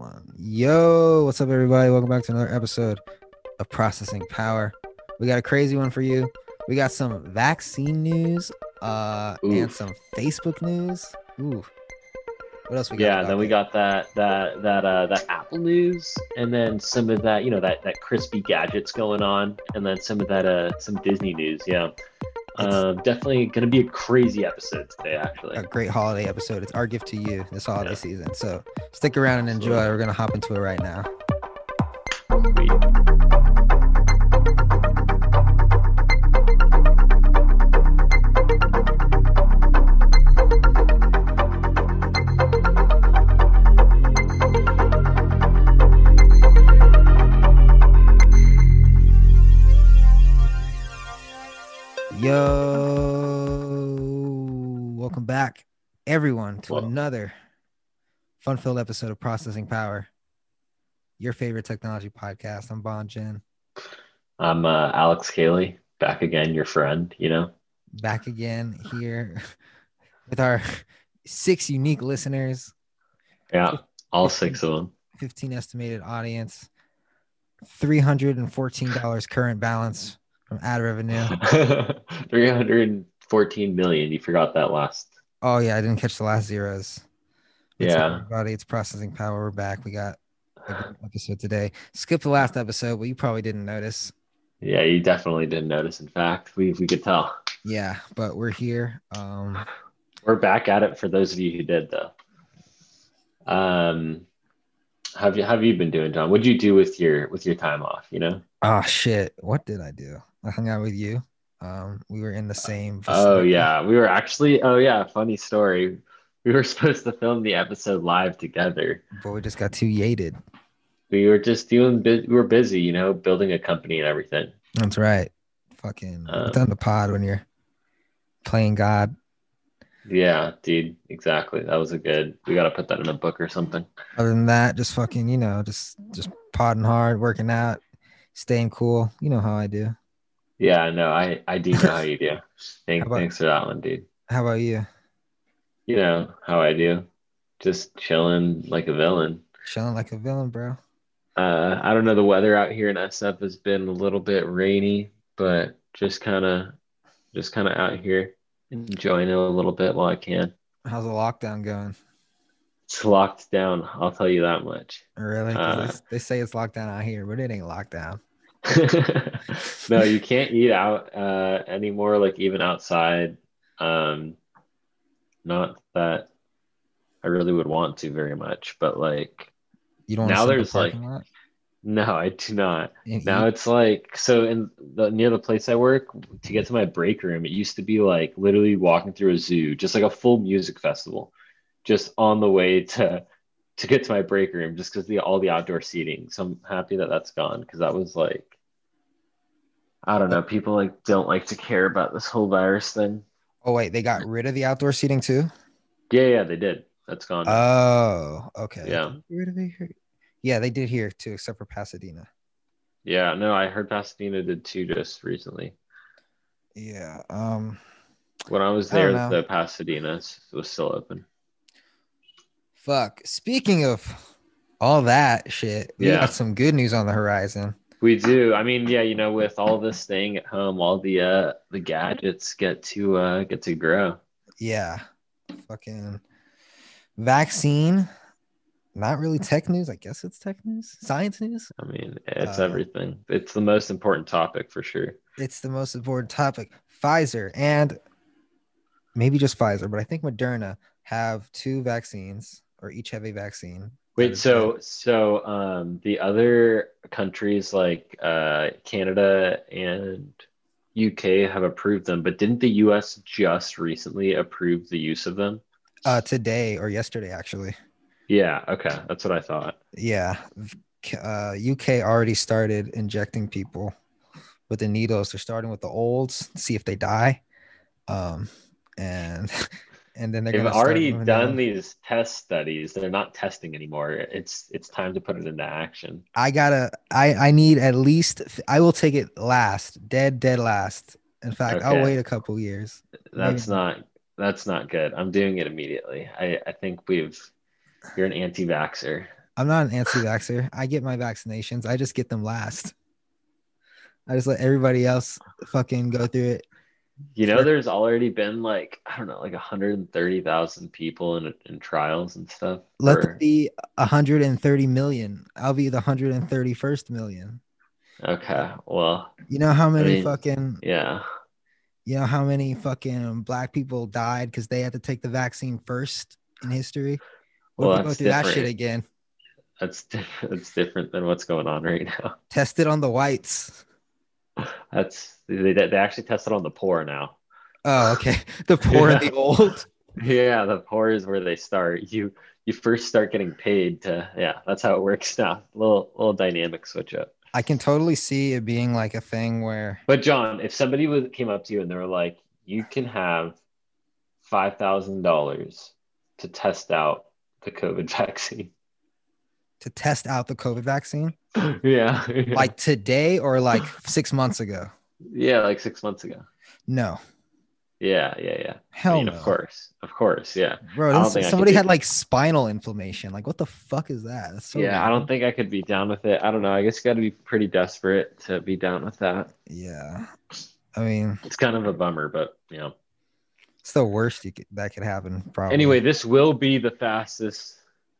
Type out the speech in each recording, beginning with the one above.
One. Yo, what's up, everybody? Welcome back to another episode of Processing Power. We got a crazy one for you. We got some vaccine news, uh, and some Facebook news. Ooh. What else we got? yeah then we there? got that that that uh that apple news and then some of that you know that that crispy gadgets going on and then some of that uh some disney news yeah Um definitely gonna be a crazy episode today actually a great holiday episode. It's our gift to you this holiday Yeah. season. So stick around and enjoy. Absolutely. We're gonna hop into it right now. Sweet. Everyone, to Whoa. another fun-filled episode of Processing Power, your favorite technology podcast. I'm Bon Jen, i'm uh alex Cayley, back again your friend you know back again here with our six unique listeners, yeah all six of them 15 estimated audience, $314 current balance from ad revenue. 314 million you forgot that last Oh yeah, I didn't catch the last zeros. What's up, Yeah. everybody, it's processing power. We're back. We got a good episode today. Skip the last episode, but you probably didn't notice. yeah you definitely didn't notice in fact we we could tell Yeah, but we're here. Um, We're back at it for those of you who did though. Um have you have you been doing, John? What'd you do with your with your time off, you know? oh shit, what did I do? I hung out with you. Um, we were in the same. Oh yeah. We were actually oh yeah, funny story. We were supposed to film the episode live together. but we just got too yated. We were just doing we were busy, you know, building a company and everything. That's right. Fucking Uh, it's on the pod when you're playing God. Yeah, dude, exactly. That was a good we gotta put that in a book or something. Other than that, just fucking, you know, just just podding hard, working out, staying cool. You know how I do. Yeah, no, I I do know how you do. Thank, about- thanks for that one, dude. How about you? You know how I do. Just chilling like a villain. Chilling like a villain, bro. Uh, I don't know. The weather out here in SF has been a little bit rainy, but just kind of, just kind of out here enjoying it a little bit while I can. How's the lockdown going? It's locked down. I'll tell you that much. Really? Uh, they, they say it's locked down out here, but it ain't lockdown. no, you can't eat out uh, anymore. Like even outside. Um, not that I really would want to very much, but like You don't Now wanna sit in the there's, like, lot no, I do not. and Now eat? it's like so in the near the place I work to get to my break room, it used to be like literally walking through a zoo, just like a full music festival, just on the way to to get to my break room, just because the all the outdoor seating. So I'm happy that that's gone because that was like, I don't know, people like don't like to care about this whole virus thing. Oh wait, they got rid of the outdoor seating too. Yeah, yeah, they did. That's gone. Oh, okay. Yeah. Did they get rid of it here? Yeah, they did here too, except for Pasadena. yeah, no, I heard Pasadena did too just recently. Yeah. Um. When I was there, know. the Pasadena was still open. Fuck. Speaking of all that shit, we Yeah. got some good news on the horizon. We do. I mean, yeah, you know, with all this staying at home, all the uh the gadgets get to uh get to grow. Yeah. Fucking vaccine. Not really tech news. I guess it's tech news. Science news. I mean, it's Uh, everything. It's the most important topic for sure. It's the most important topic. Pfizer and maybe just Pfizer, but I think Moderna have two vaccines or each have a vaccine. Wait, so so um the other countries like uh Canada and UK have approved them, but didn't the US just recently approve the use of them? uh today or yesterday actually. Yeah, okay. That's what I thought. Yeah. Uh, UK already started injecting people with the needles. They're starting with the olds, see if they die. Um, and and then they're They've already done down. these test studies. They're not testing anymore. It's it's time to put it into action. I gotta. I I need at least. I will take it last, dead, dead last. In fact, I'll wait a couple years. That's Maybe. not that's not good. I'm doing it immediately. I I think we've you're an anti-vaxxer. I'm not an anti-vaxxer. I get my vaccinations. I just get them last. I just let everybody else fucking go through it. You know, there's already been like I don't know, like 130,000 people in in trials and stuff. Let for- them be 130 million. I'll be the 131st million. Okay, well, You know how many mean- fucking yeah, you know how many fucking black people died because they had to take the vaccine first in history? What Well, if we go that's through that shit again? that's different. That's different than what's going on right now. Test it on the whites. That's they they actually tested on the poor now. Oh, okay. The poor and the old. Yeah, the poor is where they start. You you first start getting paid to yeah, that's how it works now. Little little dynamic switch up. I can totally see it being like a thing where But John, if somebody was came up to you and they were like, you can have five thousand dollars to test out the COVID vaccine. To test out the COVID vaccine, yeah. like today or like six months ago. yeah, like six months ago. No, Yeah, yeah, yeah. I hell mean, no, of course. Of course, yeah. bro. I don't this- think somebody had like spinal inflammation. Like, what the fuck is that? That's so yeah, I don't think I could be down with it. I don't know. I guess you got to be pretty desperate to be down with that. Yeah, I mean, It's kind of a bummer, but you know. it's the worst you could, that could happen. Probably. Anyway, this will be the fastest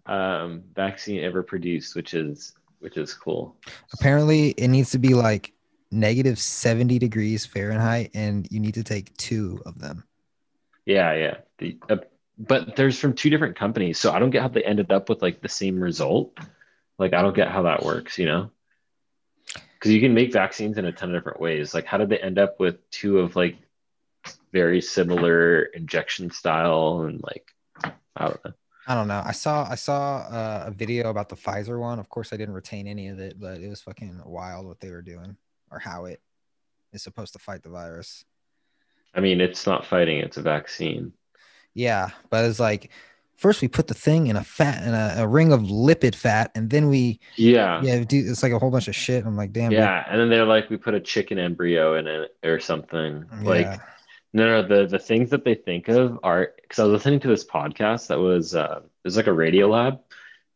um, vaccine ever produced, which is which is cool. apparently it needs to be like negative 70 degrees Fahrenheit, and you need to take two of them. Yeah, yeah. The, uh, but there's from two different companies, so I don't get how they ended up with like the same result. Like I don't get how that works, you know? Because you can make vaccines in a ton of different ways. Like how did they end up with two of like very similar injection style and like I don't know. I don't know. I saw I saw uh, a video about the Pfizer one. Of course, I didn't retain any of it, but it was fucking wild what they were doing or how it is supposed to fight the virus. I mean, it's not fighting; it's a vaccine. Yeah, but it's like first we put the thing in a fat in a, a ring of lipid fat, and then we Yeah, yeah, do it's like a whole bunch of shit. I'm like, damn. dude. yeah. And then they're like, we put a chicken embryo in it or something. Like Yeah. No, no, the the things that they think of are because I was listening to this podcast that was uh it was like a Radiolab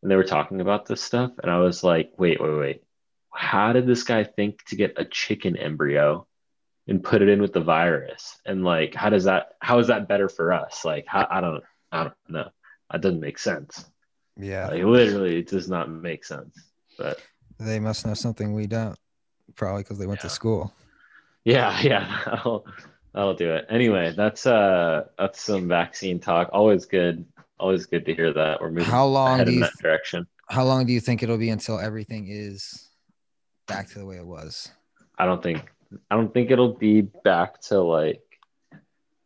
and they were talking about this stuff and I was like, wait, wait, wait. How did this guy think to get a chicken embryo and put it in with the virus? And like how does that how is that better for us? Like how, I don't I don't know. That doesn't make sense. yeah, Like literally it does not make sense. But they must know something we don't. Probably because they went to school. Yeah, yeah, that'll do it. Anyway, that's uh that's some vaccine talk. Always good. Always good to hear that we're moving How long ahead do in that direction. how long do you think it'll be until everything is back to the way it was? I don't think I don't think it'll be back to like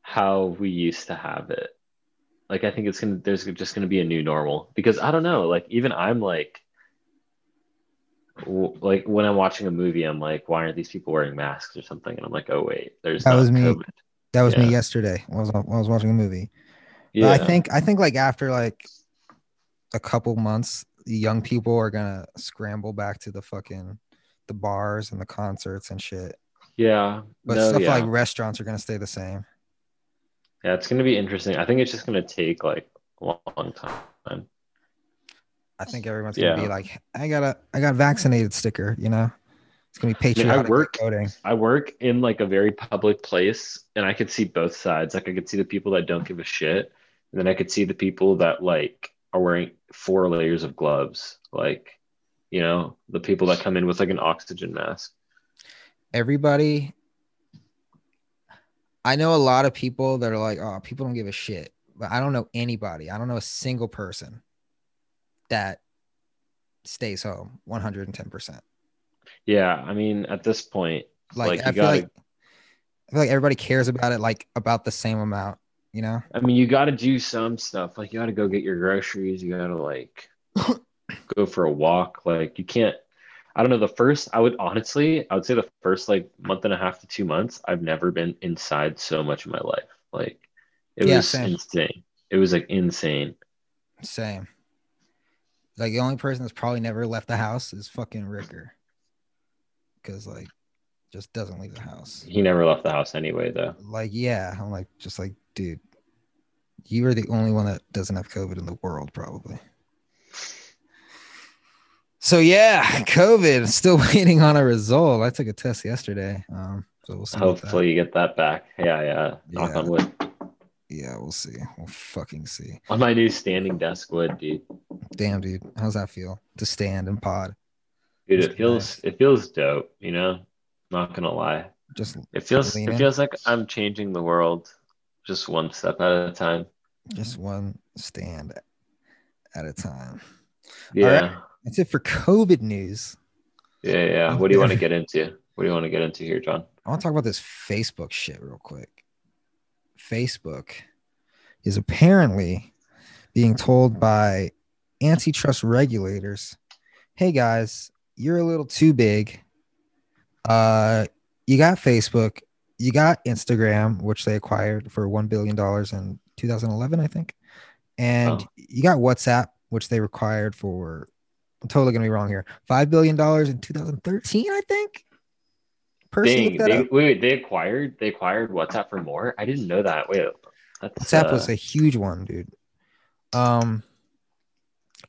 how we used to have it. Like I think it's gonna there's just gonna be a new normal because I don't know. Like even I'm like like when I'm watching a movie, I'm like, why aren't these people wearing masks or something? And I'm like, oh wait, there's That was me. COVID. That was me yesterday. when I was when I was watching a movie. But Yeah, I think I think like after like a couple months, the young people are gonna scramble back to the fucking the bars and the concerts and shit. yeah. But no, stuff yeah. like restaurants are gonna stay the same. Yeah, it's gonna be interesting. I think it's just gonna take like a long time. I think everyone's gonna be like, I got a I got vaccinated sticker, you know? It's gonna be mean, I patriotic work- voting. I work in like a very public place and I could see both sides. Like I could see the people that don't give a shit, and then I could see the people that like are wearing four layers of gloves. Like, you know, the people that come in with like an oxygen mask. Everybody I know a lot of people that are like, oh, people don't give a shit. But I don't know anybody. I don't know a single person that stays home 110%. Yeah, I mean, at this point, Like, Like, you I feel gotta- like I feel like everybody cares about it like about the same amount, you know? I mean, you got to do some stuff. Like, you got to go get your groceries. You got to like go for a walk. Like, you can't. I don't know. The first, I would honestly, I would say the first like month and a half to two months, I've never been inside so much in my life. Like, it Yeah, was same. insane. It was like insane. Same. Like the only person that's probably never left the house is fucking Ricker. Cause like just doesn't leave the house. He never left the house anyway, though. Like, yeah. I'm like just like, dude, you are the only one that doesn't have COVID in the world, probably. So yeah, COVID. Still waiting on a result. I took a test yesterday. Um, so we'll see. Hopefully, you get that back. Yeah, yeah. Knock Yeah. on wood. Yeah, we'll see. We'll fucking see. On my new standing desk wood, dude. Damn, dude. How's that feel to stand and pod? Dude, That's it feels it feels dope. You know, not gonna lie. Just It feels it in. feels like I'm changing the world, just one step at a time. just one stand at a time. Yeah, right. That's it for COVID news. yeah, yeah. What do you want to get into? What do you want to get into here, John? I want to talk about this Facebook shit real quick. Facebook is apparently being told by antitrust regulators, "Hey guys, you're a little too big. Uh, you got Facebook, you got Instagram, which they acquired for one billion dollars in 2011, I think, and Oh. you got WhatsApp, which they acquired for. I'm totally gonna be wrong here. Five billion dollars in 2013, I think. Person Dang, they, wait, wait, they acquired they acquired WhatsApp for more. I didn't know that. Wait, that's WhatsApp uh, was a huge one, dude. Um,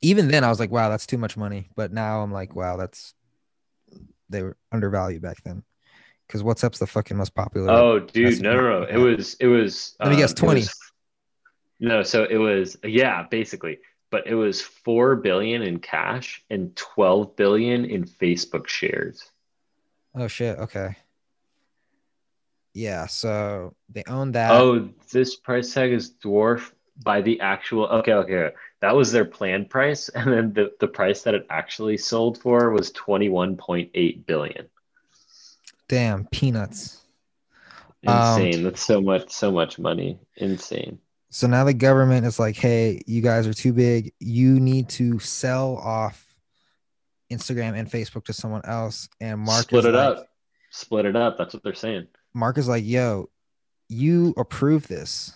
even then I was like, wow, that's too much money. But now I'm like, wow, that's they were undervalued back then. Because WhatsApp's the fucking most popular. Oh, dude, no, no, no. It was, it was. Let me guess, um, it 20. was- no, so it was, yeah, basically, but it was four billion in cash and twelve billion in Facebook shares. Oh shit. Okay. Yeah. So they own that. Oh, this price tag is dwarfed by the actual. Okay, okay, that was their planned price, and then the the price that it actually sold for was twenty one point eight billion. Damn peanuts. Um, Insane. That's so much, so much money. Insane. So now the government is like, hey, you guys are too big. You need to sell off Instagram and Facebook to someone else. And Mark Split it like, up. Split it up. That's what they're saying. Mark is like, yo, you approve this.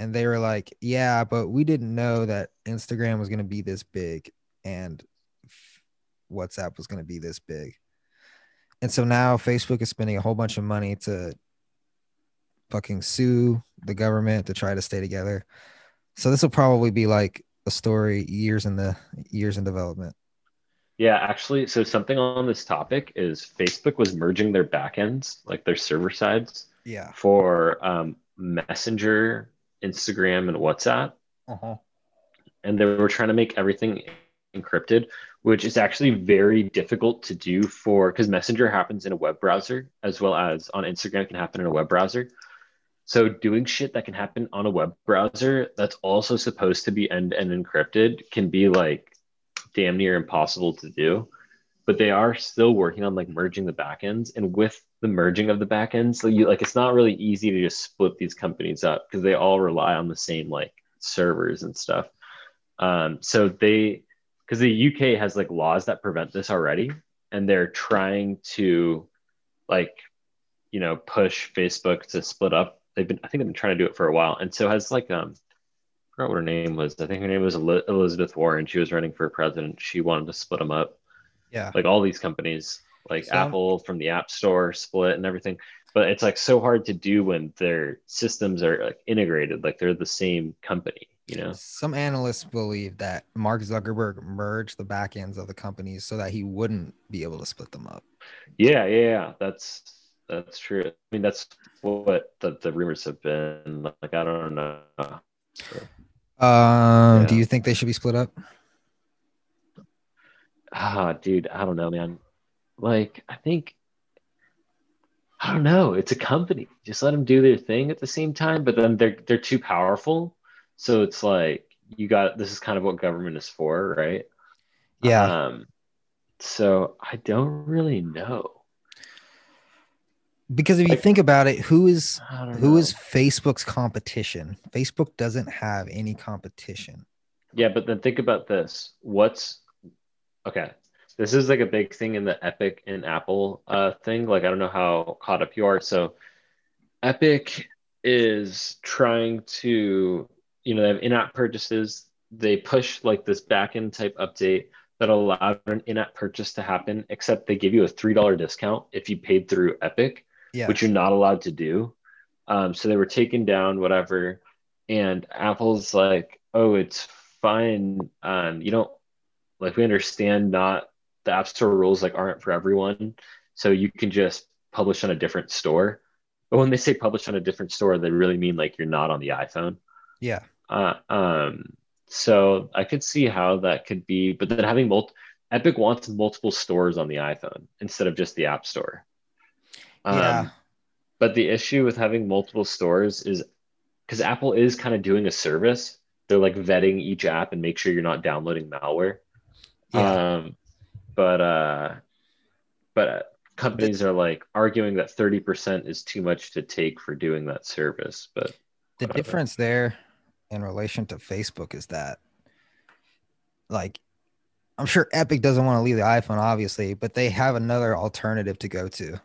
And they were like, yeah, but we didn't know that Instagram was going to be this big and WhatsApp was going to be this big. And so now Facebook is spending a whole bunch of money to fucking sue the government to try to stay together. So this will probably be like a story years in the years in development. Yeah, actually, so something on this topic is Facebook was merging their backends, like their server sides, Yeah. for um, Messenger, Instagram, and WhatsApp. Uh-huh. And they were trying to make everything encrypted, which is actually very difficult to do for because Messenger happens in a web browser as well as on Instagram can happen in a web browser. So doing shit that can happen on a web browser that's also supposed to be end-to-end encrypted can be like damn near impossible to do. But they are still working on like merging the backends, and with the merging of the backends, so you like it's not really easy to just split these companies up because they all rely on the same like servers and stuff. Um, so they because the UK has like laws that prevent this already, and they're trying to like you know push Facebook to split up. They've been I think they've been trying to do it for a while, and so has like um forgot what her name was. I think her name was Elizabeth Warren. She was running for president. She wanted to split them up, Yeah. like all these companies, like So- Apple from the App Store split and everything. But it's like so hard to do when their systems are like integrated, like they're the same company, you know? Some analysts believe that Mark Zuckerberg merged the back ends of the companies so that he wouldn't be able to split them up. Yeah, yeah, yeah. That's that's true. I mean, that's what the, the rumors have been. Like, I don't know. Um, do you think they should be split up? Ah, dude, I don't know, man. Like, I think I don't know. It's a company. Just let them do their thing at the same time, but then they're they're too powerful. So it's like you got this is kind of what government is for, right? Yeah. Um, so I don't really know. Because if you think about it, who is who know. is Facebook's competition? Facebook doesn't have any competition. Yeah, but then think about this. What's okay? This is like a big thing in the Epic and Apple uh, thing. Like, I don't know how caught up you are. So, Epic is trying to, you know, they have in-app purchases. They push like this back-end type update that allowed an in-app purchase to happen, except they give you a three dollar discount if you paid through Epic Yeah. which you're not allowed to do. Um, so they were taken down, whatever. And Apple's like, oh, it's fine. Um, you don't like we understand not the App Store rules like aren't for everyone. So you can just publish on a different store. But when they say publish on a different store, they really mean like you're not on the iPhone. Yeah. Uh, um, so I could see how that could be, but then having multi Epic wants multiple stores on the iPhone instead of just the App Store. Um, Yeah. But the issue with having multiple stores is because Apple is kind of doing a service. They're like vetting each app and make sure you're not downloading malware. Yeah. Um, but uh, but uh, companies are like arguing that 30% is too much to take for doing that service. But the whatever. difference there in relation to Facebook is that like I'm sure Epic doesn't want to leave the iPhone obviously, but they have another alternative to go to.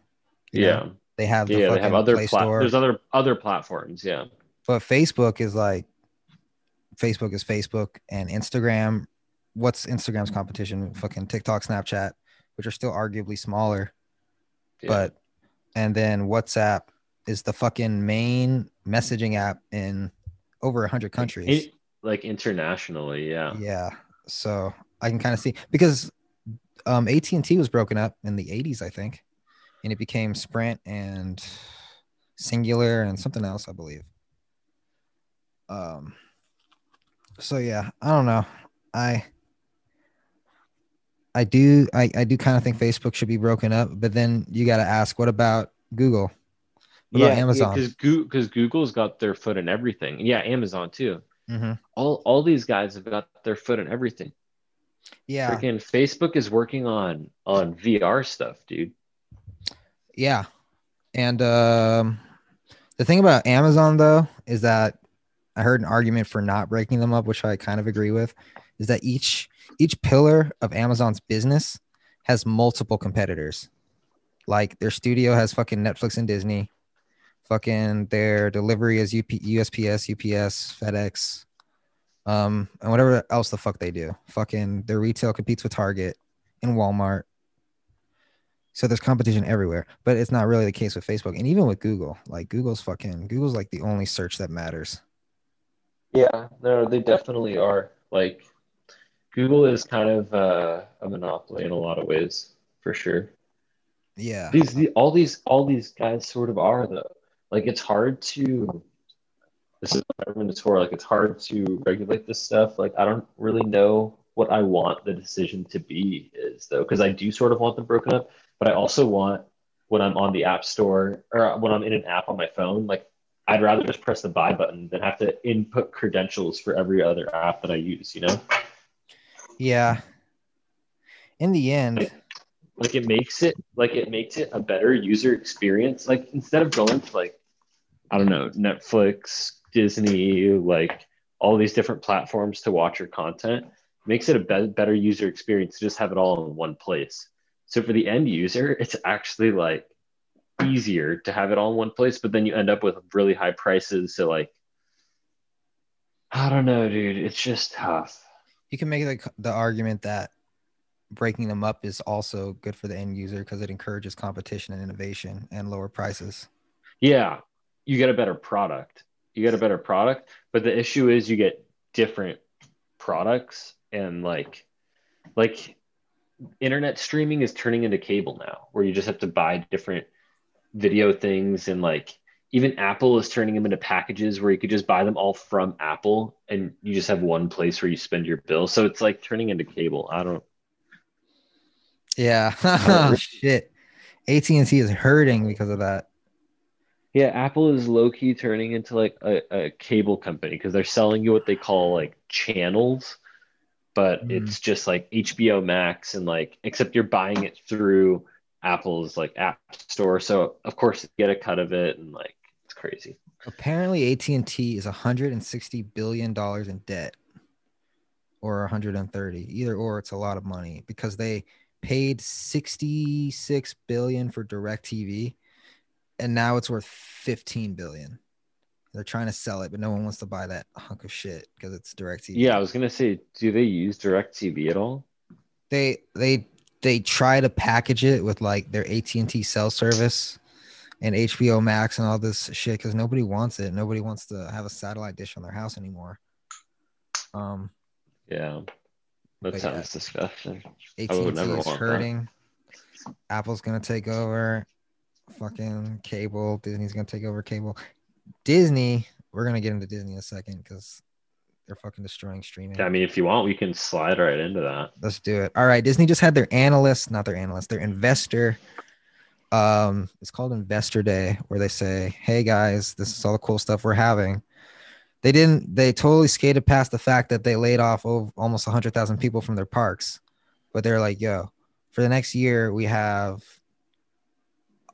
You know? yeah, They have the yeah, they have other Play plat- Store, there's other other platforms. Yeah, but Facebook is like Facebook is Facebook and Instagram. What's Instagram's competition? Fucking TikTok, Snapchat, which are still arguably smaller. yeah. But and then WhatsApp is the fucking main messaging app in over 100 countries. Like internationally, yeah. yeah so i can kind of see because um at&t was broken up in the 80s i think and it became sprint and Cingular and something else i believe um so yeah i don't know i i do i, I do kind of think facebook should be broken up but then you got to ask what about google what about amazon because because Google's got their foot in everything. Yeah, Amazon too. Mhm. All all these guys have got their foot in everything. yeah Freaking Facebook is working on on VR stuff, dude. Yeah. And um, the thing about Amazon, though, is that I heard an argument for not breaking them up, which I kind of agree with, is that each each pillar of Amazon's business has multiple competitors. Like their studio has fucking Netflix and Disney. Fucking their delivery is UP, USPS, UPS, FedEx, um, and whatever else the fuck they do. Fucking their retail competes with Target and Walmart. So there's competition everywhere, but it's not really the case with Facebook and even with Google. Like Google's fucking Google's like the only search that matters. Yeah, no, they definitely are. Like Google is kind of uh, a monopoly in a lot of ways, for sure. Yeah. These the, all these all these guys sort of are though. Like it's hard to this is what government is for. Like it's hard to regulate this stuff. Like I don't really know what I want the decision to be is though, because I do sort of want them broken up, but I also want when I'm on the app store or when I'm in an app on my phone, like I'd rather just press the buy button than have to input credentials for every other app that I use, you know? Yeah. In the end, like it makes it like it makes it a better user experience like instead of going to like i don't know netflix disney like all these different platforms to watch your content makes it a be- better user experience to just have it all in one place so for the end user it's actually like easier to have it all in one place but then you end up with really high prices so like i don't know dude it's just tough you can make the, the argument that breaking them up is also good for the end user because it encourages competition and innovation and lower prices. Yeah, you get a better product. You get a better product, but the issue is you get different products and like like internet streaming is turning into cable now where you just have to buy different video things and like even Apple is turning them into packages where you could just buy them all from Apple and you just have one place where you spend your bill. So it's like turning into cable. I don't Yeah. Shit. AT&T is hurting because of that. Yeah, Apple is low key turning into like a, a cable company because they're selling you what they call like channels, but Mm. it's just like HBO Max and like except you're buying it through Apple's like app store. So of course you get a cut of it and like it's crazy. Apparently AT&T is 160 billion dollars in debt or 130. Either or it's a lot of money because they paid 66 billion for DirecTV and now it's worth 15 billion. They're trying to sell it, but no one wants to buy that hunk of shit because it's DirecTV. Yeah, I was gonna say, do they use DirecTV at all? They they they try to package it with like their AT&T cell service and HBO Max and all this shit because nobody wants it. Nobody wants to have a satellite dish on their house anymore. Um, Yeah. That sounds yeah. disgusting. AT&T would never is want that. hurting. Apple's gonna take over. Fucking cable. Disney's gonna take over cable. Disney. We're gonna get into Disney in a second because they're fucking destroying streaming. I mean, if you want, we can slide right into that. Let's do it. All right. Disney just had their analyst, not their analyst, their investor. Um, it's called Investor Day, where they say, Hey guys, this is all the cool stuff we're having. They didn't, they totally skated past the fact that they laid off over almost 100,000 people from their parks. But they're like, Yo, for the next year, we have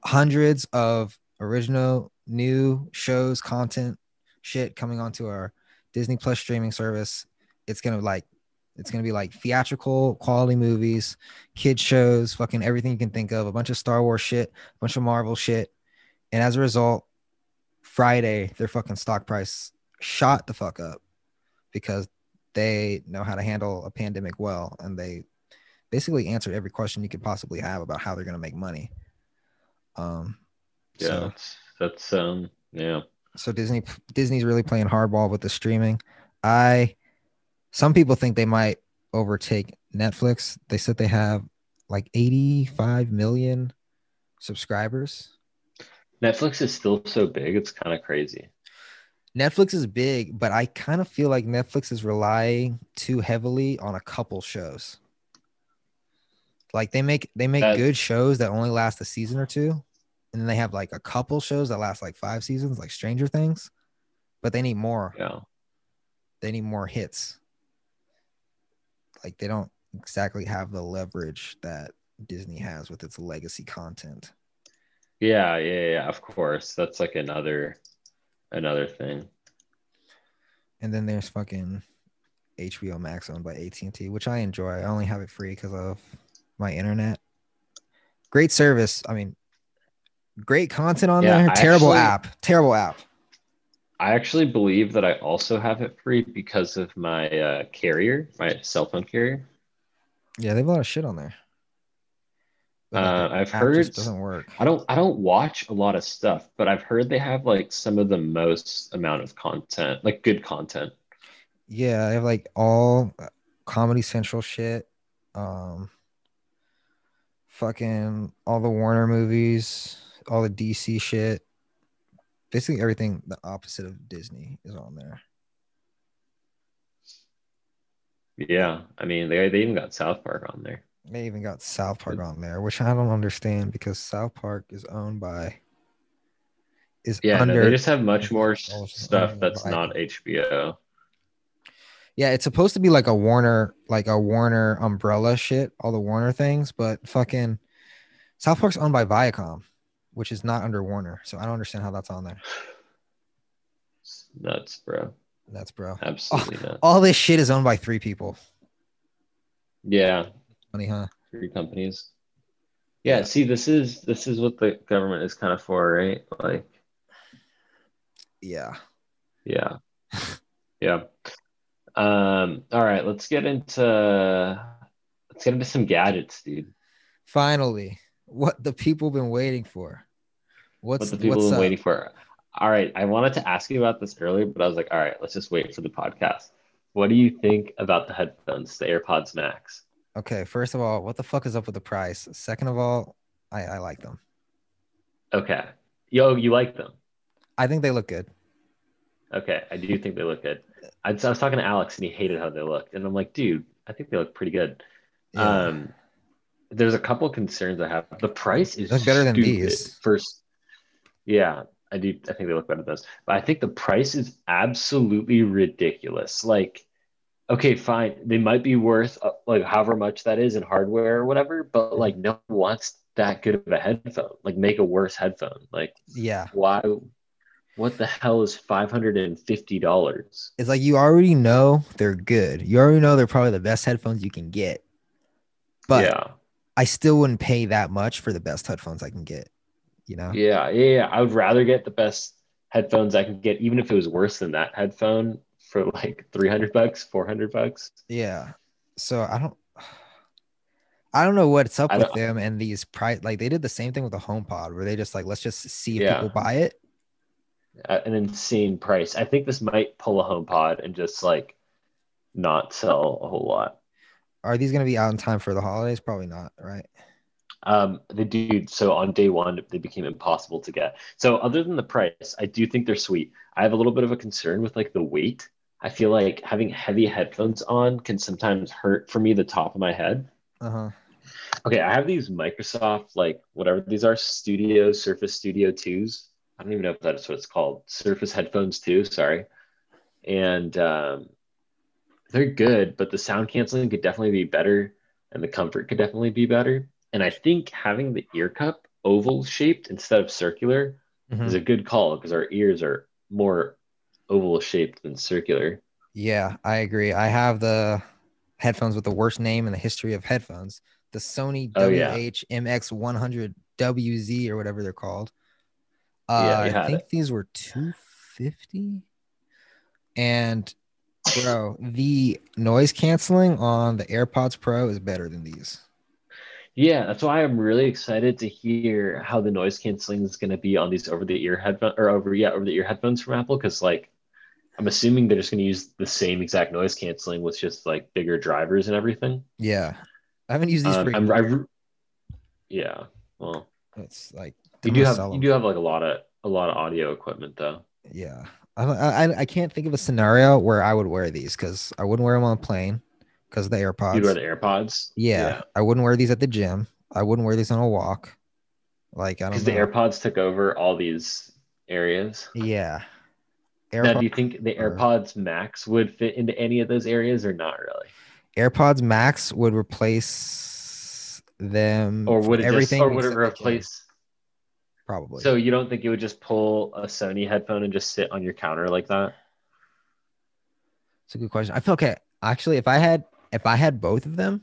hundreds of original new shows, content, shit coming onto our Disney Plus streaming service. It's gonna like it's gonna be like theatrical quality movies, kid shows, fucking everything you can think of, a bunch of Star Wars shit, a bunch of Marvel shit. And as a result, Friday, their fucking stock price shot the fuck up because they know how to handle a pandemic well and they basically answered every question you could possibly have about how they're gonna make money. Um Yeah, so that's, that's um, yeah. so Disney Disney's really playing hardball with the streaming. I some people think they might overtake Netflix. They said they have like 85 million subscribers. Netflix is still so big; it's kind of crazy. Netflix is big, but I kind of feel like Netflix is relying too heavily on a couple shows. Like they make they make That- good shows that only last a season or two, and then they have like a couple shows that last like five seasons, like Stranger Things. But they need more. Yeah, they need more hits. Like they don't exactly have the leverage that Disney has with its legacy content. yeah, yeah, yeah. Of course, that's like another, another thing. And then there's fucking HBO Max owned by AT&T, which I enjoy. I only have it free because of my internet. Great service. I mean, great content on Yeah, there. I Terrible actually- app. Terrible app. I actually believe that I also have it free because of my uh, carrier, my cell phone carrier. Yeah, they have a lot of shit on there. Uh, I've heard- doesn't work. I don't I don't watch a lot of stuff, but I've heard they have like some of the most amount of content, like good content. Yeah, I have like all uh, Comedy Central shit. Um fucking all the Warner movies, all the DC shit. Basically everything the opposite of Disney is on there. Yeah, I mean they they even got South Park on there. They even got South Park on there, which I don't understand because South Park is owned by is Yeah, no, they just have much more stuff that's Viacom. not HBO. Yeah, it's supposed to be like a Warner, like a Warner umbrella shit, all the Warner things, but fucking South Park's owned by Viacom, which is not under Warner. So I don't understand how that's on there. It's nuts, bro. That's bro. Absolutely nuts. All this shit is owned by three people. Yeah, Funny, huh? three companies. Yeah, see, this is this is what the government is kind of for, right? Like, Yeah. yeah, yeah. Um, all right, let's get into let's get into some gadgets, dude. Finally, what the people been waiting for. What's what the people have been waiting for. All right, I wanted to ask you about this earlier, but I was like, all right, let's just wait for the podcast. What do you think about the headphones, the AirPods Max? Okay, first of all, what the fuck is up with the price? Second of all, I, I like them. Okay, yo, you like them? I think they look good. Okay, I do think they look good. I, I was talking to Alex and he hated how they looked, and I'm like, dude, I think they look pretty good. Yeah. Um, there's a couple concerns I have. The price is better than these. First, yeah, I do. I think they look better than those, but I think the price is absolutely ridiculous. Like, okay, fine, they might be worth uh, like however much that is in hardware or whatever, but like no one wants that good of a headphone. Like, make a worse headphone. Like, yeah. why? What the hell is five hundred and fifty dollars? It's like you already know they're good. You already know they're probably the best headphones you can get. But yeah. I still wouldn't pay that much for the best headphones I can get. You know? Yeah, yeah, yeah. I would rather get the best headphones I can get, even if it was worse than that headphone for like 300 bucks, 400 bucks. Yeah. So I don't I don't know what's up with them and these price like they did the same thing with the HomePod where they just like let's just see if Yeah. people buy it. At an insane price. I think this might pull a HomePod and just like not sell a whole lot. are these gonna be out in time for the holidays? Probably not, right? Um, they do so on day one, they became impossible to get. So other than the price, I do think they're sweet. I have a little bit of a concern with like the weight. I feel like having heavy headphones on can sometimes hurt for me the top of my head. Uh-huh. Okay, I have these Microsoft like whatever these are Studio Surface Studio 2s. I don't even know if that's what it's called. Surface headphones 2, sorry. And um, they're good, but the sound canceling could definitely be better and the comfort could definitely be better. And I think having the ear cup oval shaped instead of circular Mhm. is a good call because our ears are more oval shaped than circular. Yeah, I agree. I have the headphones with the worst name in the history of headphones. The Sony Oh, yeah. WH-MX100WZ or whatever they're called. Yeah, Uh, you I think it. these were 250 and bro, the noise canceling on the AirPods Pro is better than these. Yeah, that's why I'm really excited to hear how the noise canceling is going to be on these over the ear headphone or over yeah over the ear headphones from Apple because like I'm assuming they're just going to use the same exact noise canceling with just like bigger drivers and everything. Yeah. I haven't used these Um, I'm, I, re- yeah, well, it's like you do have you do have like a lot of a lot of audio equipment though. Yeah. I, I I can't think of a scenario where I would wear these because I wouldn't wear them on a plane because of the AirPods. You'd wear the AirPods, yeah, I wouldn't wear these at the gym. I wouldn't wear these on a walk. Like I don't because the AirPods took over all these areas. yeah. Now, do you think the AirPods Max would fit into any of those areas or not really? AirPods Max would replace them Or would it everything just, or would it except the case, replace? probably. So you don't think it would just pull a Sony headphone and just sit on your counter like that? it's a good question. I feel okay. Actually, if I had if I had both of them,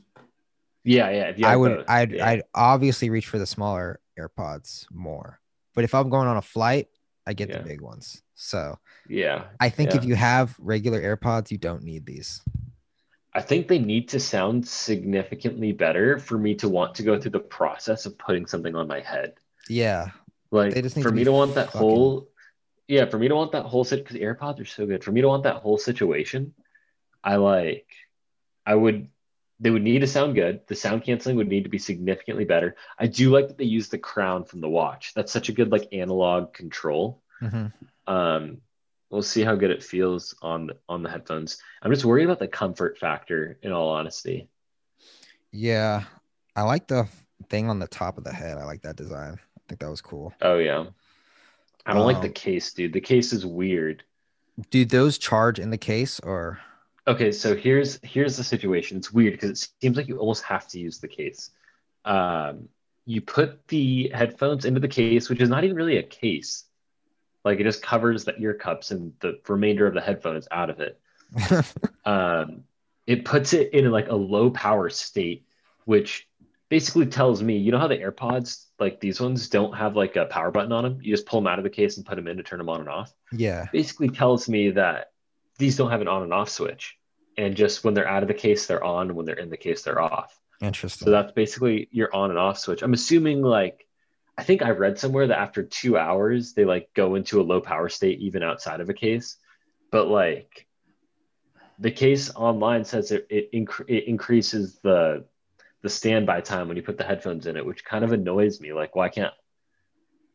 Yeah, yeah. if I would both, I'd yeah. I'd obviously reach for the smaller AirPods more. But if I'm going on a flight, I get Yeah. the big ones. So yeah. I think if you have regular AirPods, you don't need these. I think they need to sound significantly better for me to want to go through the process of putting something on my head. Yeah. Like They just need for to me to want that fucking- whole, yeah, for me to want that whole sit because AirPods are so good. For me to want that whole situation, I like, I would, they would need to sound good. The sound canceling would need to be significantly better. I do like that they use the crown from the watch. That's such a good like analog control. Mhm. Um, we'll see how good it feels on on the headphones. I'm just worried about the comfort factor. In all honesty, Yeah. I like the thing on the top of the head. I like that design. I think that was cool. oh yeah, I don't like the Um, case, dude. The case is weird. Do those charge in the case or Okay, so here's here's the situation. It's weird because it seems like you almost have to use the case. Um, you put the headphones into the case, which is not even really a case. Like it just covers the ear cups and the remainder of the headphones out of it. um, it puts it in like a low power state, which basically tells me, you know how the AirPods, like these ones, don't have like a power button on them. You just pull them out of the case and put them in to turn them on and off. yeah. Basically tells me that these don't have an on and off switch, and just when they're out of the case, they're on. When they're in the case, they're off. Interesting. So that's basically your on and off switch. I'm assuming like I think I read somewhere that after two hours they like go into a low power state even outside of a case, but like the case online says it it, inc- it increases the the standby time when you put the headphones in it, which kind of annoys me. Like why can't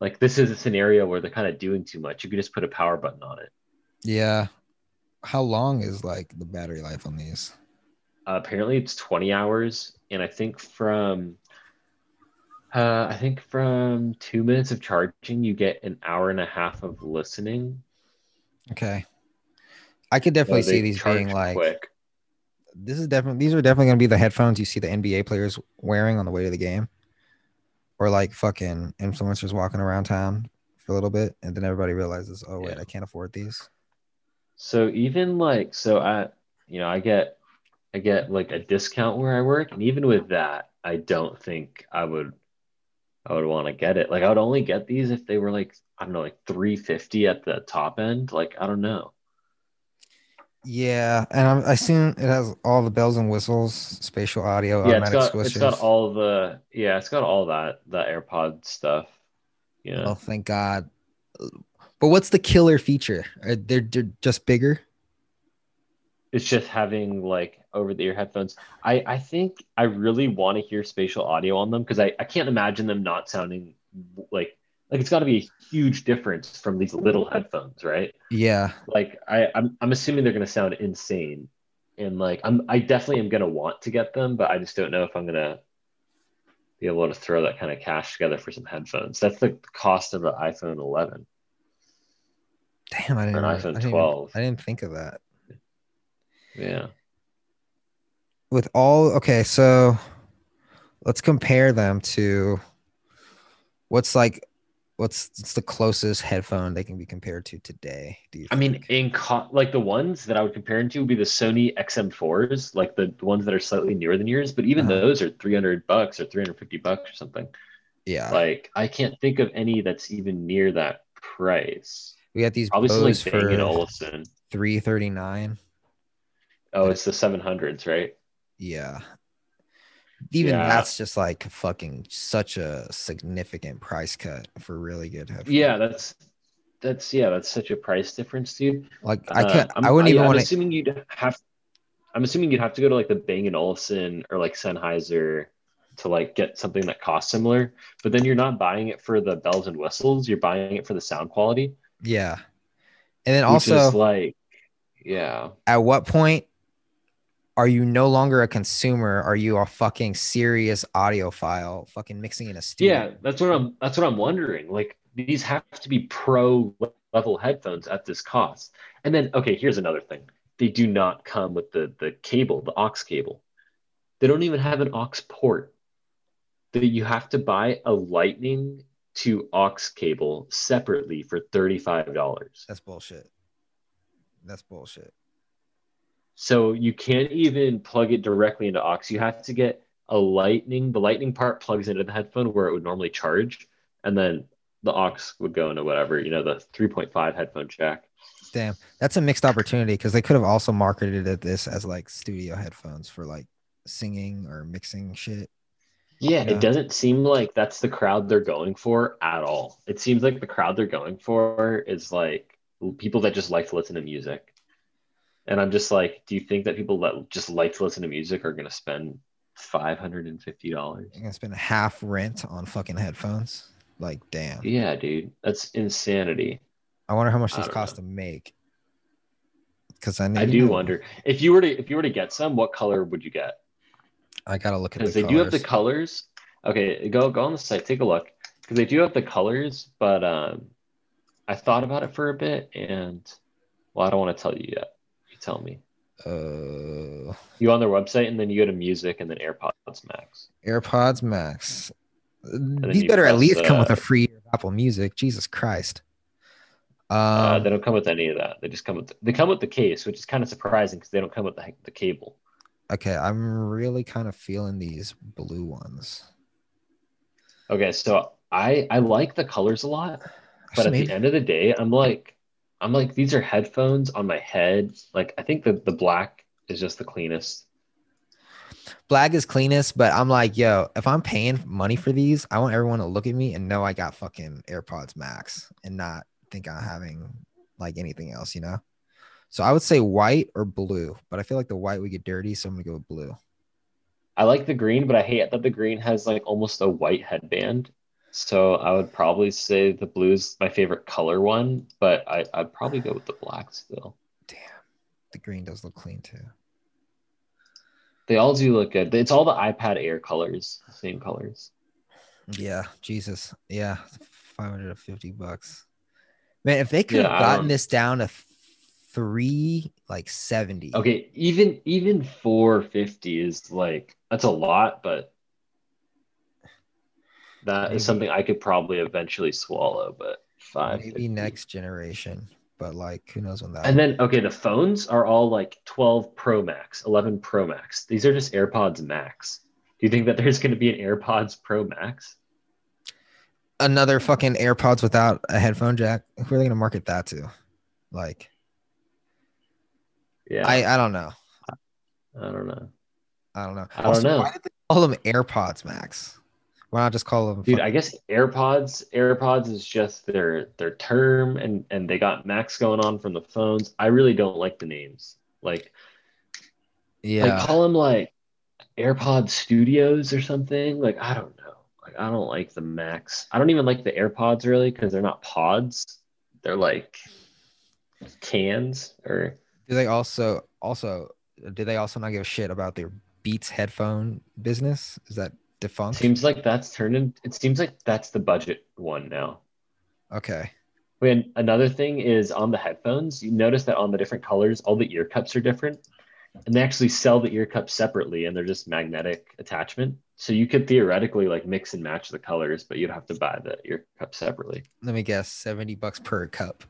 like this is a scenario where they're kind of doing too much. You could just put a power button on it. yeah. How long is like the battery life on these? Uh, apparently it's 20 hours and i think from uh, i think from two minutes of charging you get an hour and a half of listening Okay. I could definitely they see these being like quick this is definitely these are definitely gonna be the headphones you see the NBA players wearing on the way to the game. Or like fucking influencers walking around town for a little bit and then everybody realizes, oh wait, Yeah. I can't afford these. So even like so i you know i get i get like a discount where i work and even with that i don't think i would i would want to get it like i would only get these if they were like i don't know like 350 at the top end like i don't know Yeah, and I'm, I assume it has all the bells and whistles, spatial audio, yeah, it's automatic got switches. it's got all the yeah, it's got all that that AirPod stuff. Yeah, Oh, thank God. But what's the killer feature? Are they're, they're just bigger? it's just having like over the ear headphones. I, I think I really want to hear spatial audio on them because I, I can't imagine them not sounding like like it's got to be a huge difference from these little headphones, right? Yeah. Like I I'm I'm assuming they're gonna sound insane, and like I'm I definitely am gonna want to get them, but I just don't know if I'm gonna be able to throw that kind of cash together for some headphones. That's the cost of the iPhone 11. Damn, I didn't. An I iPhone didn't, 12. I didn't think of that. Yeah. With all okay, so let's compare them to what's like what's, what's the closest headphone they can be compared to today? Do you I mean, in co- like the ones that I would compare them to would be the Sony XM4s, like the, the ones that are slightly newer than yours. But even Uh-huh. those are 300 bucks or 350 bucks or something. yeah, Like I can't think of any that's even near that price. We got these Bose like for Olufsen. three thirty nine. Oh, it's the 700s, right? Yeah. Even Yeah. that's just like fucking such a significant price cut for really good headphones. Yeah, that's that's yeah, that's such a price difference, dude. Like I uh, can't, I'm- I wouldn't even I'm want to assuming you'd have. I'm assuming you'd have to go to like the Bang and Olufsen or like Sennheiser to like get something that costs similar. But then you're not buying it for the bells and whistles. You're buying it for the sound quality. Yeah. And then which also like, yeah, at what point are you no longer a consumer? Are you a fucking serious audiophile fucking mixing in a studio? yeah. That's what I'm. That's what I'm wondering. Like these have to be pro level headphones at this cost. And then okay, here's another thing. They do not come with the the cable, the aux cable. They don't even have an aux port. That you have to buy a lightning to aux cable separately for $35. That's bullshit. That's bullshit. So you can't even plug it directly into aux. You have to get a lightning. The lightning part plugs into the headphone where it would normally charge, and then the aux would go into whatever, you know, the 3.5 headphone jack. Damn. That's a mixed opportunity because they could have also marketed it this as like studio headphones for like singing or mixing shit. Yeah, Yeah. it doesn't seem like that's the crowd they're going for at all. It seems like the crowd they're going for is like people that just like to listen to music. And I'm just like, do you think that people that just like to listen to music are going to spend $550? You're gonna spend half rent on fucking headphones. Like, damn. Yeah, dude, that's insanity. I wonder how much these don't cost to make. Because I, I do know, wonder if you were to if you were to get some, what color would you get? I gotta look at the Because they do have the colors. colors. Okay, go go on the site, take a look. Because they do have the colors, but um, I thought about it for a bit, and well, I don't want to tell you yet. You tell me. Uh, You on their website, and then you go to music, and then AirPods Max. AirPods Max. These better at least come with a free Apple Music. Jesus Christ. Um, uh, they don't come with any of that. They just come with they come with the case, which is kind of surprising because they don't come with the, the cable. Okay, I'm really kind of feeling these blue ones. Okay, so I I like the colors a lot. but at the end of the day i'm like i'm like these are headphones on my head like i think that the black is just the cleanest black is cleanest, but I'm like, yo, if I'm paying money for these, I want everyone to look at me and know I got fucking AirPods Max and not think I'm having like anything else, you know? So I would say white or blue, but I feel like the white would get dirty, so I'm gonna go with blue. i like the green but i hate that the green has like almost a white headband so i would probably say the blue is my favorite color one but I, i'd probably go with the black still Damn, the green does look clean too. they all do look good it's all the ipad air colors same colors Yeah, Jesus. Yeah, 550 bucks. Man, if they could Yeah, have gotten this down to three, like 70. okay even even 450 is like that's a lot but that Maybe. is something i could probably eventually swallow but five Maybe next generation, but like who knows when that and then okay the phones are all like 12 pro max 11 pro max these are just airpods max do you think that there's going to be an airpods pro max another fucking AirPods without a headphone jack. Who are they gonna market that to? Like, yeah I I don't know. I don't know I don't know. I don't know. Why did they call them AirPods Max? Why not just call them? dude i guess airpods airpods is just their their term and and they got max going on from the phones i really don't like the names like Yeah. Like call them like AirPod Studios or something. Like I don't know. Like I don't like the Max. I don't even like the AirPods really because they're not pods. They're like cans or do they also also do they also not give a shit about their Beats headphone business? Is that defunct? seems like that's turned in, it seems like that's the budget one now. okay. When another thing is on the headphones, you notice that on the different colors, all the ear cups are different. And they actually sell the ear cups separately and they're just magnetic attachment. So you could theoretically like mix and match the colors, but you'd have to buy the ear cup separately. Let me guess, 70 bucks per cup.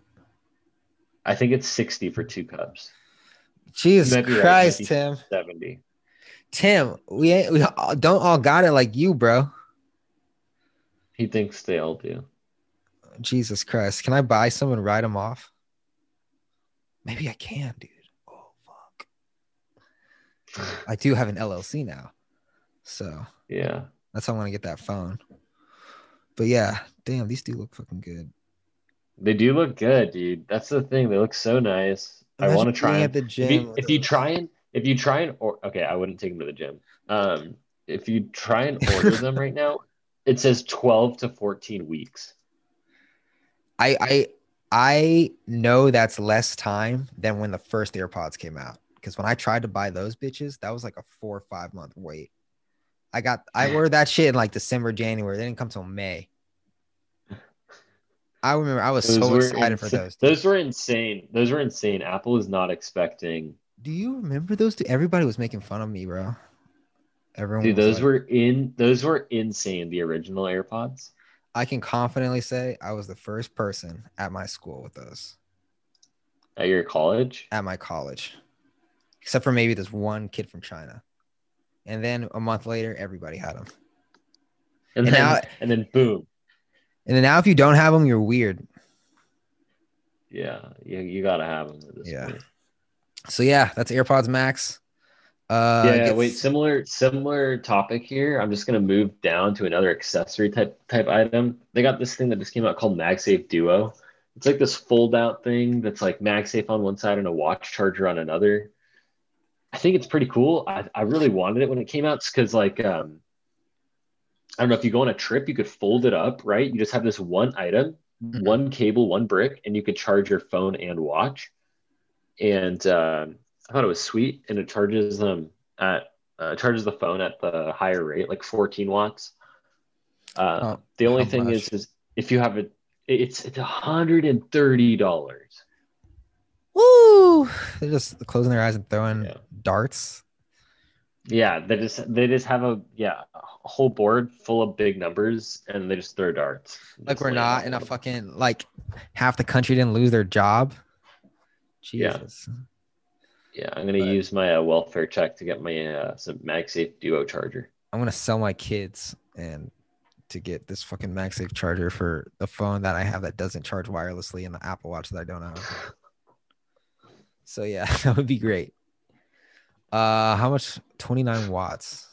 I think it's 60 for two cups. Jesus be right, Christ. Tim. 70. Tim, we ain't we don't all got it like you, bro. He thinks they all do. Jesus Christ. Can I buy some and write them off? Maybe I can, dude. Oh fuck. I do have an LLC now. So Yeah. that's how I want to get that phone. But yeah, damn, these do look fucking good. They do look good, dude. That's the thing. They look so nice. I want to try at the if you, if you try and if you try and or okay, I wouldn't take them to the gym. Um, if you try and order them right now, it says 12 to 14 weeks. I I I know that's less time than when the first AirPods came out. Because when I tried to buy those bitches, that was like a four or five month wait. I got I ordered that shit in like December, January. They didn't come till May. I remember I was so were excited for those. Those were insane. Those were insane. Apple is not expecting. Do you remember those? Two? Everybody was making fun of me, bro. Everyone, Dude, those like- were in. Those were insane. The original AirPods. I can confidently say I was the first person at my school with those At your college. at my college, except for maybe this one kid from China. And then a month later, everybody had them. And, And then now- and then boom. And then now, if you don't have them, you're weird. Yeah, you, you gotta have them at this Yeah. point. So yeah, that's AirPods Max. Uh, yeah, gets- wait, similar similar topic here. I'm just gonna move down to another accessory type type item. They got this thing that just came out called MagSafe Duo. It's like this fold out thing that's like MagSafe on one side and a watch charger on another. I think it's pretty cool. I, I really wanted it when it came out because like um I don't know if you go on a trip, you could fold it up, right? You just have this one item, Mhm. one cable, one brick, and you could charge your phone and watch. And um I thought it was sweet, and it charges them at uh, charges the phone at the higher rate, like 14 watts. Uh, Oh, the only thing much? is, is if you have it, it's it's a 130 dollars. Woo! They're just closing their eyes and throwing Yeah. darts. Yeah, they just they just have a yeah a whole board full of big numbers, and they just throw darts. Like we're not in a fucking like half the country didn't lose their job. Yeah. Jesus. Yeah, I'm gonna But- use my uh, welfare check to get my uh, some MagSafe Duo charger. I'm gonna sell my kids and to get this fucking MagSafe charger for the phone that I have that doesn't charge wirelessly and the Apple Watch that I don't have. So yeah, that would be great. Uh, how much? 29 watts.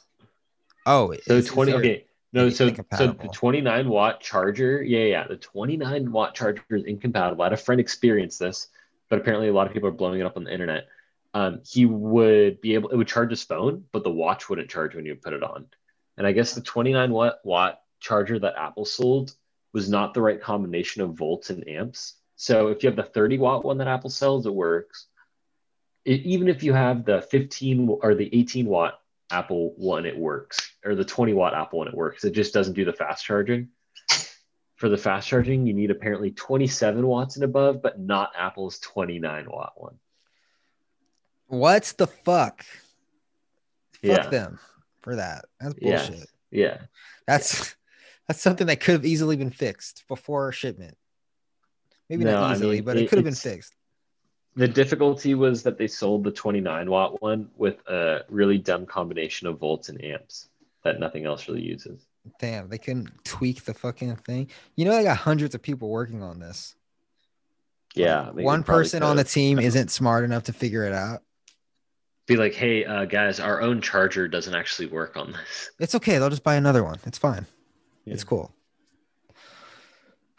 Oh, So is- is 20 there- okay. No, so so the 29 watt charger, yeah, yeah, the 29 watt charger is incompatible. I had a friend experience this, but apparently a lot of people are blowing it up on the internet. Um, he would be able, it would charge his phone, but the watch wouldn't charge when you put it on. And I guess the 29 watt watt charger that Apple sold was not the right combination of volts and amps. So if you have the 30 watt one that Apple sells, it works. It, even if you have the 15 or the 18 watt Apple one, it works, or the 20 watt Apple one, it works. It just doesn't do the fast charging. For the fast charging, you need apparently 27 watts and above, but not Apple's 29 watt one. What the fuck? Fuck Yeah. them for that. That's bullshit. Yeah. That's that's something that could have easily been fixed before shipment. Maybe No, not I easily, mean, but it it- could have been fixed. The difficulty was that they sold the 29 watt one with a really dumb combination of volts and amps that nothing else really uses. Damn, they couldn't tweak the fucking thing. You know, they got hundreds of people working on this. Yeah. Like, one person on the team isn't smart enough to figure it out. Be like, hey, uh, guys, our own charger doesn't actually work on this. It's okay. They'll just buy another one. It's fine. It's cool.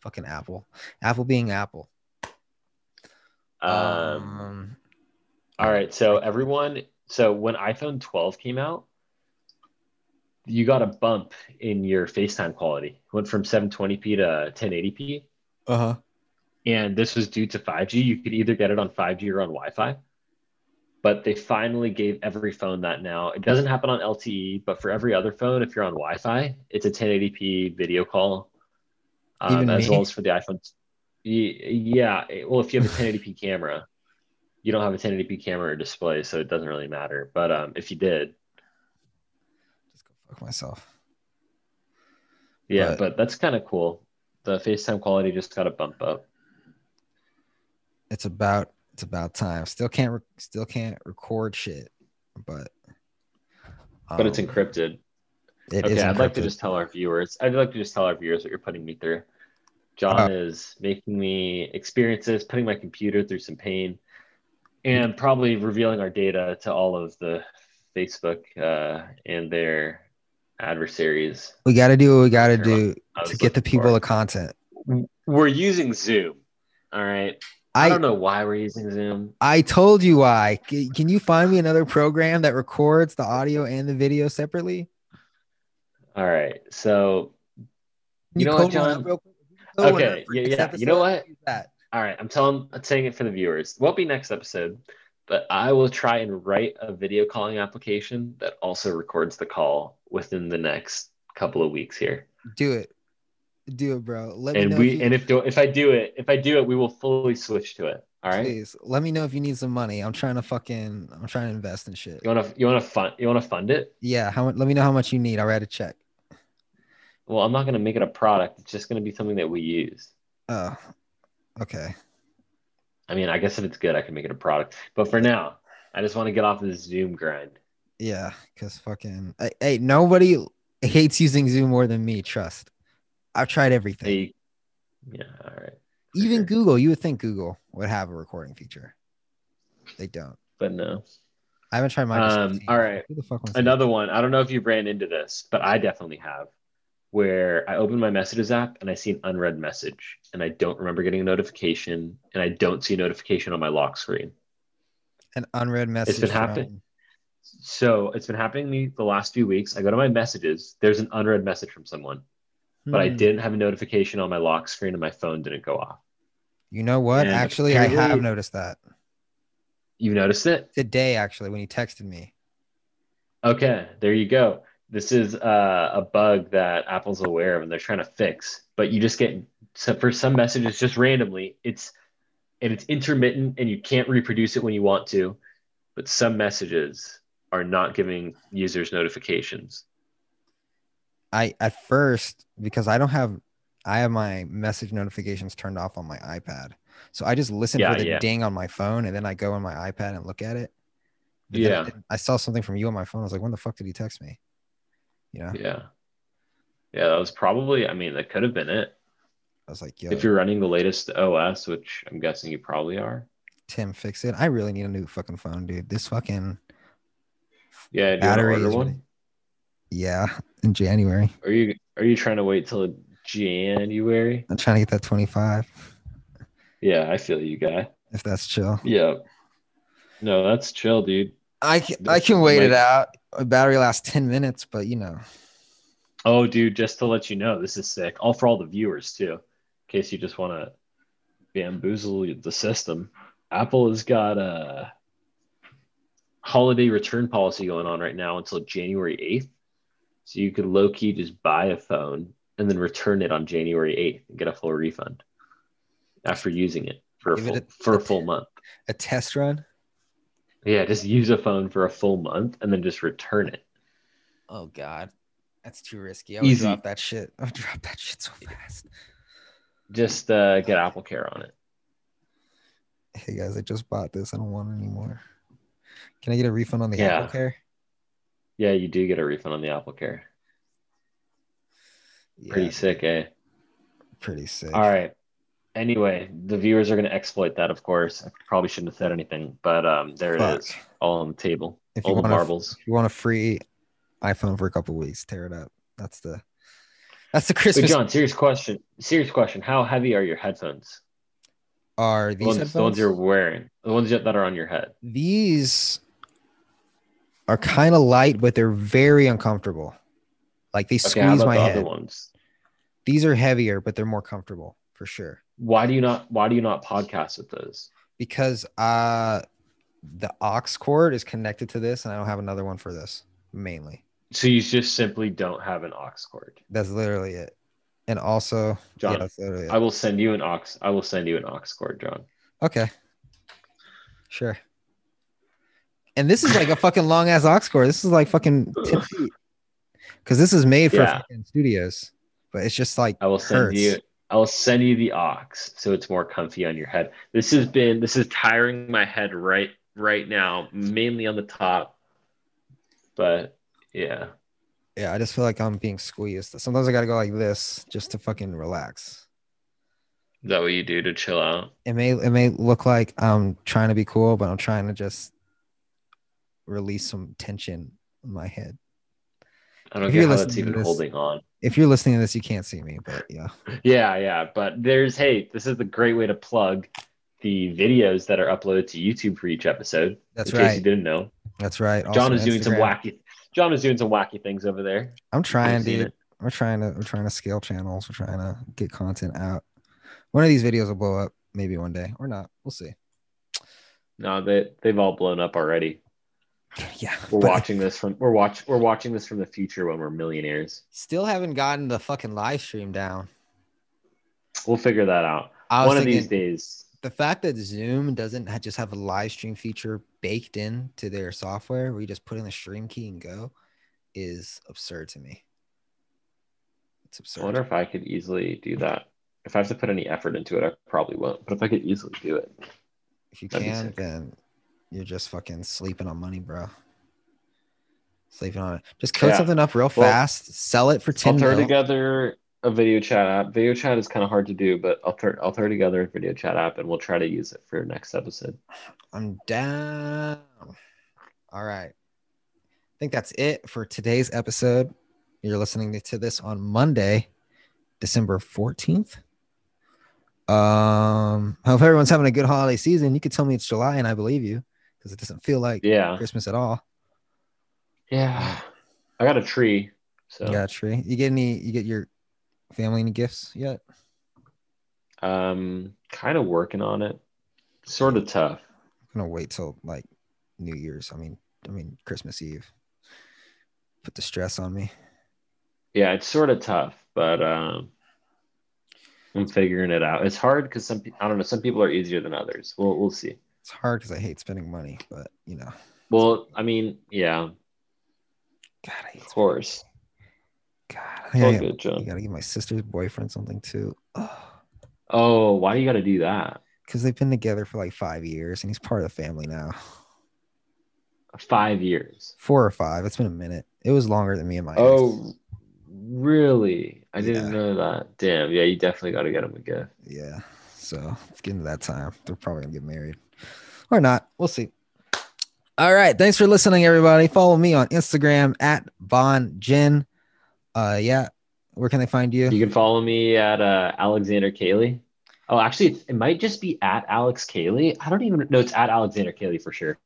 fucking Apple. Apple being Apple. Um, Um, All right, so everyone, So when iPhone 12 came out, you got a bump in your FaceTime quality. Went from 720p to 1080p. Uh huh. And this was due to 5G. You could either get it on 5G or on Wi Fi. But they finally gave every phone that now. It doesn't happen on LTE, but for every other phone, if you're on Wi Fi, it's a 1080p video call, um, as me? well as for the iPhone. Yeah. Well, if you have a 1080p camera, you don't have a 1080p camera or display, so it doesn't really matter. But um, if you did, Just go fuck myself. Yeah, But- but, that's kind of cool. The FaceTime quality just got a bump up. It's about it's about time. Still can't re- still can't record shit, but But it's um, encrypted. It okay, is I'd like to just tell our viewers. I'd like to just tell our viewers what you're putting me through. John Uh, is making me experiences, putting my computer through some pain, and probably revealing our data to all of the Facebook uh, and their adversaries. we got to do what we got to do to get the people for. the content. We're using Zoom. All right. I, I don't know why we're using Zoom. I told you why. Can you find me another program that records the audio and the video separately? All right. So Can You know what, John? Real quick? Code one Okay, yeah, yeah. You know what? All right, I'm telling, I'm saying it for the viewers. Won't be next episode, but I will try and write a video calling application that also records the call within the next couple of weeks here. Do it. Do it, bro. Let me And know. we, if you, and if do, if I do it, if I do it, we will fully switch to it. All right. please let me know if you need some money. I'm trying to fucking I'm trying to invest in shit. You wanna, you wanna fund, you wanna fund it? Yeah, how much? Let me know how much you need. I'll write a check. Well, I'm not gonna make it a product. It's just gonna be something that we use. Oh, okay. I mean, I guess if it's good, I can make it a product. But for now, I just want to get off this Zoom grind. Yeah, because fucking hey, nobody hates using Zoom more than me. Trust. I've tried everything. Hey, yeah, all right. for Even sure. Google. You would think Google would have a recording feature. They don't. But no. I haven't tried Microsoft. Um, all right. Who the fuck wants to- Another one. I don't know if you ran into this, but I definitely have. Where I open my messages app and I see an unread message, and I don't remember getting a notification, and I don't see a notification on my lock screen. an unread message? It's been happening. So it's been happening to me the last few weeks. I go to my messages, there's an unread message from someone, from- but I Hmm. didn't have a notification on my lock screen, and my phone didn't go off. You know what? And Actually, I have noticed that You noticed it? today. Actually, when you texted me. Okay, there you go. This is uh, a bug that Apple's aware of and they're trying to fix. But you just get so for some messages just randomly, it's and it's intermittent and you can't reproduce it when you want to. But some messages are not giving users notifications. I at first because I don't have I have my message notifications turned off on my iPad. So I just listen Yeah, for the yeah. ding on my phone and then I go on my iPad and look at it. But then I Yeah. I, saw something from you on my phone. I was like, when the fuck did he text me? You know, Yeah. Yeah, that was probably, I mean, that could have been it. I was like, yo, If you're running the latest OS, which I'm guessing you probably are. Tim, fix it. I really need a new fucking phone, dude. This fucking Yeah, do you want to battery is one? yeah, in January. Are you are you trying to wait till January? I'm trying to get that 25 Yeah, I feel you, guy. if that's chill. Yeah. No, that's chill, dude. I can, I can wait it out. A battery lasts 10 minutes, but you know, Oh, dude, just to let you know, this is sick. All for all the viewers too, in case you just want to bamboozle the system. Apple has got a holiday return policy going on right now until January 8th. So you could low key just buy a phone and then return it on January 8th and get a full refund after using it for a Give it full, a- for a a full month. a test run. Yeah, just use a phone for a full month and then just return it. Oh God, that's too risky. I would Easy. drop that shit. I would drop that shit so fast. Just uh, get Apple Care on it. Hey guys, I just bought this. I don't want it anymore. Can I get a refund on the Yeah. Apple Care? Yeah, you do get a refund on the Apple Care. Yeah, Pretty sick, eh? Pretty sick. All right. Anyway, the viewers are going to exploit that, of course. I probably shouldn't have said anything, but um, there Fuck. it is, all on the table, If you all the want a, marbles. if you want a free iPhone for a couple weeks, tear it up. That's the that's the But Christmas. John, serious question. Serious question. How heavy are your headphones? are The these ones, the ones you're wearing, the ones that are on your head. these are kind of light, but they're very uncomfortable. Like they squeeze my the head. other ones? These are heavier, but they're more comfortable for sure. Why do you not why do you not podcast with those? Because uh the aux cord is connected to this, and I don't have another one for this mainly. So you just simply don't have an aux cord. That's literally it. And also, John, yeah, that's literally it. I will send you an aux I will send you an aux cord, John. Okay. Sure. And this is like a fucking long ass aux cord. This is like fucking 10 feet. Because this is made for Yeah. studios, but it's just like I will send hurts. you I will send you the aux so it's more comfy on your head. This has been this is tiring my head right right now, mainly on the top. But yeah. Yeah, I just feel like I'm being squeezed. Sometimes I gotta go like this just to fucking relax. Is that what you do to chill out? It may it may look like I'm trying to be cool, but I'm trying to just release some tension in my head. I don't If get how that's even this- holding on. If you're listening to this, you can't see me, but yeah. Yeah, yeah. But there's hey, this is the great way to plug the videos that are uploaded to YouTube for each episode. That's in case you didn't know. That's right. John Also is doing some wacky John is doing some wacky things over there. I'm trying, dude. We're trying to we're trying to scale channels. We're trying to get content out. One of these videos will blow up, maybe one day or not. We'll see. No, they they've all blown up already. Yeah, We're but watching this from we're watch we're watching this from the future when we're millionaires. Still haven't gotten the fucking live stream down. We'll figure that out. One of these days. the fact that Zoom doesn't just have a live stream feature baked in to their software where you just put in the stream key and go is absurd to me. It's absurd. I wonder if I could easily do that. If I have to put any effort into it, I probably won't. But if I could easily do it, if you can, then you're just fucking sleeping on money, bro. Sleeping on it. Just code Yeah. something up real Well, fast, sell it for ten. I'll 10 throw mil. together a video chat app. Video chat is kind of hard to do, but I'll throw I'll throw together a video chat app and we'll try to use it for next episode. I'm down. All right. I think that's it for today's episode. You're listening to this on Monday, December 14th. Um, hope everyone's having a good holiday season. You could tell me it's July and I believe you because it doesn't feel like Yeah, Christmas at all. yeah. I got a tree, so You got a tree. You get any you get your family any gifts yet? um, kind of working on it. Sort of tough. I'm gonna wait till like New Year's. I mean, I mean Christmas Eve. Put the stress on me. Yeah, it's sort of tough, but um, I'm figuring it out. It's hard because some I don't know. Some people are easier than others. We'll we'll see. It's hard because I hate spending money, but you know, Well, I mean, yeah, God, I hate of course. God, I gotta, good, you John. gotta give my sister's boyfriend something too. Oh, why do you got to do that? Because they've been together for like five years and he's part of the family now. Five years. Four or five. It's been a minute. It was longer than me and my ex. Oh, really? I didn't know that. Damn. Yeah, you definitely got to get him a gift. Yeah. So it's getting to that time. They're probably gonna get married. Or not. We'll see. All right. Thanks for listening, everybody. Follow me on Instagram at Von Jen. Uh yeah. Where can they find you? You can follow me at uh, Alexander Cayley. Oh, actually, it might just be at Alex Cayley. I don't even know. It's at Alexander Cayley for sure.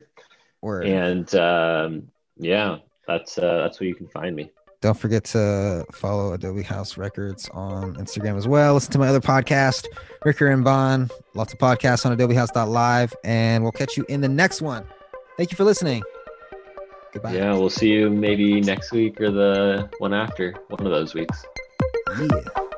Or And um, yeah, that's uh, that's where you can find me. Don't forget to follow Adobe House Records on Instagram as well. Listen to my other podcast, Ricker and Bond. Lots of podcasts on adobehouse.live. And we'll catch you in the next one. Thank you for listening. Goodbye. Yeah, we'll see you maybe next week or the one after, one of those weeks. Yeah.